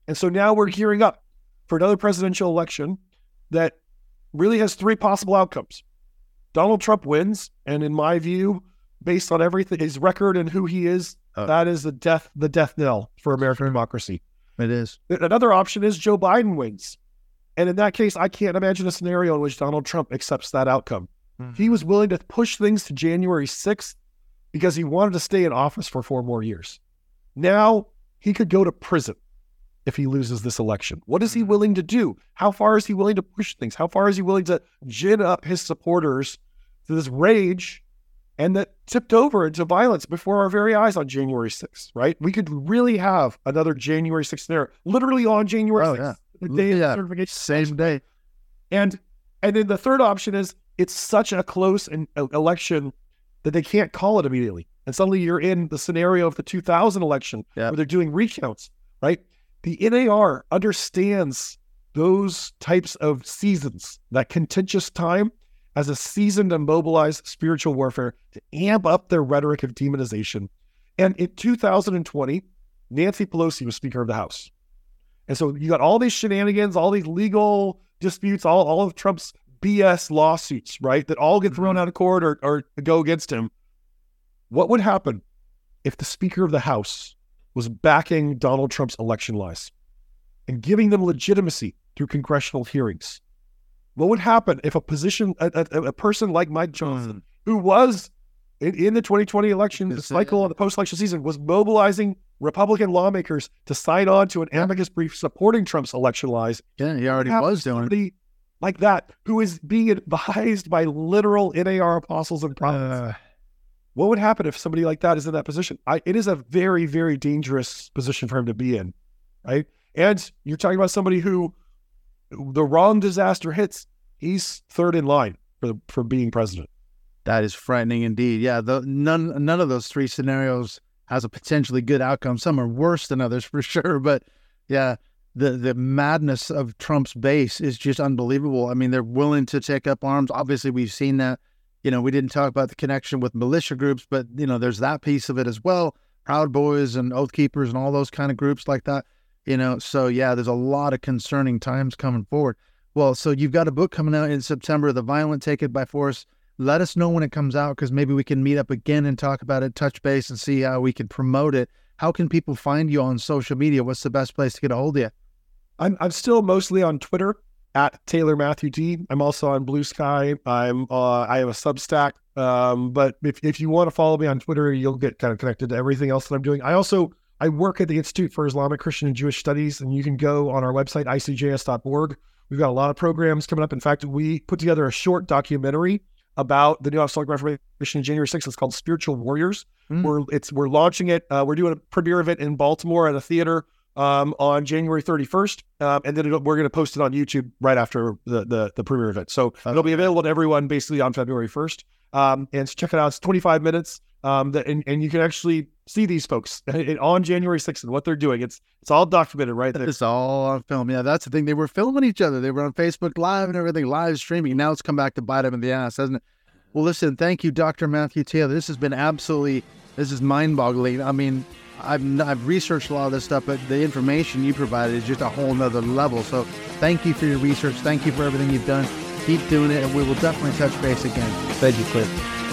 and so now we're gearing up for another presidential election that really has three possible outcomes. Donald Trump wins, and in my view, based on everything, his record and who he is, uh, that is the death the death knell for American democracy. It is. Another option is Joe Biden wins, and in that case, I can't imagine a scenario in which Donald Trump accepts that outcome. Mm-hmm. He was willing to push things to January sixth because he wanted to stay in office for four more years. Now he could go to prison if he loses this election? What is he mm-hmm. willing to do? How far is he willing to push things? How far is he willing to gin up his supporters to this rage and that tipped over into violence before our very eyes on January 6th, right? We could really have another January 6th scenario, literally on January oh, 6th, yeah. the day yeah. of certification. Same day. And and then the third option is it's such a close uh, election that they can't call it immediately. And suddenly you're in the scenario of the 2000 election yeah. where they're doing recounts, right? The NAR understands those types of seasons, that contentious time, as a season to mobilize spiritual warfare to amp up their rhetoric of demonization. And in 2020, Nancy Pelosi was Speaker of the House. And so you got all these shenanigans, all these legal disputes, all, all of Trump's BS lawsuits, right? That all get thrown mm-hmm. out of court or, or go against him. What would happen if the Speaker of the House was backing Donald Trump's election lies and giving them legitimacy through congressional hearings. What would happen if a position, a, a, a person like Mike Johnson, mm. who was in, in, the 2020 election the cycle of the post-election season, was mobilizing Republican lawmakers to sign on to an amicus brief supporting Trump's election lies? Yeah, he already was doing it. Like that, who is being advised by literal NAR apostles and prophets. Uh, what would happen if somebody like that is in that position? I, it is a very, very dangerous position for him to be in, right? And you're talking about somebody who the wrong disaster hits, he's third in line for for being president. That is frightening indeed. Yeah, the, none none of those three scenarios has a potentially good outcome. Some are worse than others (laughs) for sure, but yeah, the the madness of Trump's base is just unbelievable. I mean, they're willing to take up arms. Obviously, we've seen that you know, we didn't talk about the connection with militia groups, but you know, there's that piece of it as well. Proud Boys and Oath Keepers and all those kind of groups like that. You know, so yeah, there's a lot of concerning times coming forward. Well, so you've got a book coming out in September, The Violent Take It by Force. Let us know when it comes out because maybe we can meet up again and talk about it, touch base, and see how we can promote it. How can people find you on social media? What's the best place to get a hold of you? I'm I'm still mostly on Twitter at Taylor Matthew D. I'm also on Blue Sky. I'm uh, I have a Substack. Um, but if, if you want to follow me on Twitter, you'll get kind of connected to everything else that I'm doing. I also I work at the Institute for Islamic Christian and Jewish Studies, and you can go on our website icjs.org. We've got a lot of programs coming up. In fact, we put together a short documentary about the New Apostolic Reformation in January 6th. It's called Spiritual Warriors. Mm. We're it's we're launching it. Uh, we're doing a premiere event in Baltimore at a theater um, on January 31st, um, and then we're going to post it on YouTube right after the the, the premiere event. So okay. it'll be available to everyone basically on February 1st. Um, and so check it out. It's 25 minutes. Um, that and, and you can actually see these folks (laughs) on January 6th and what they're doing. It's it's all documented right there. It's all on film. Yeah, that's the thing. They were filming each other. They were on Facebook Live and everything, live streaming. Now it's come back to bite them in the ass, hasn't it? Well, listen, thank you, Dr. Matthew Taylor. This has been absolutely, this is mind boggling. I mean, I've, I've researched a lot of this stuff, but the information you provided is just a whole nother level. So thank you for your research. Thank you for everything you've done. Keep doing it, and we will definitely touch base again. Thank you, Clint.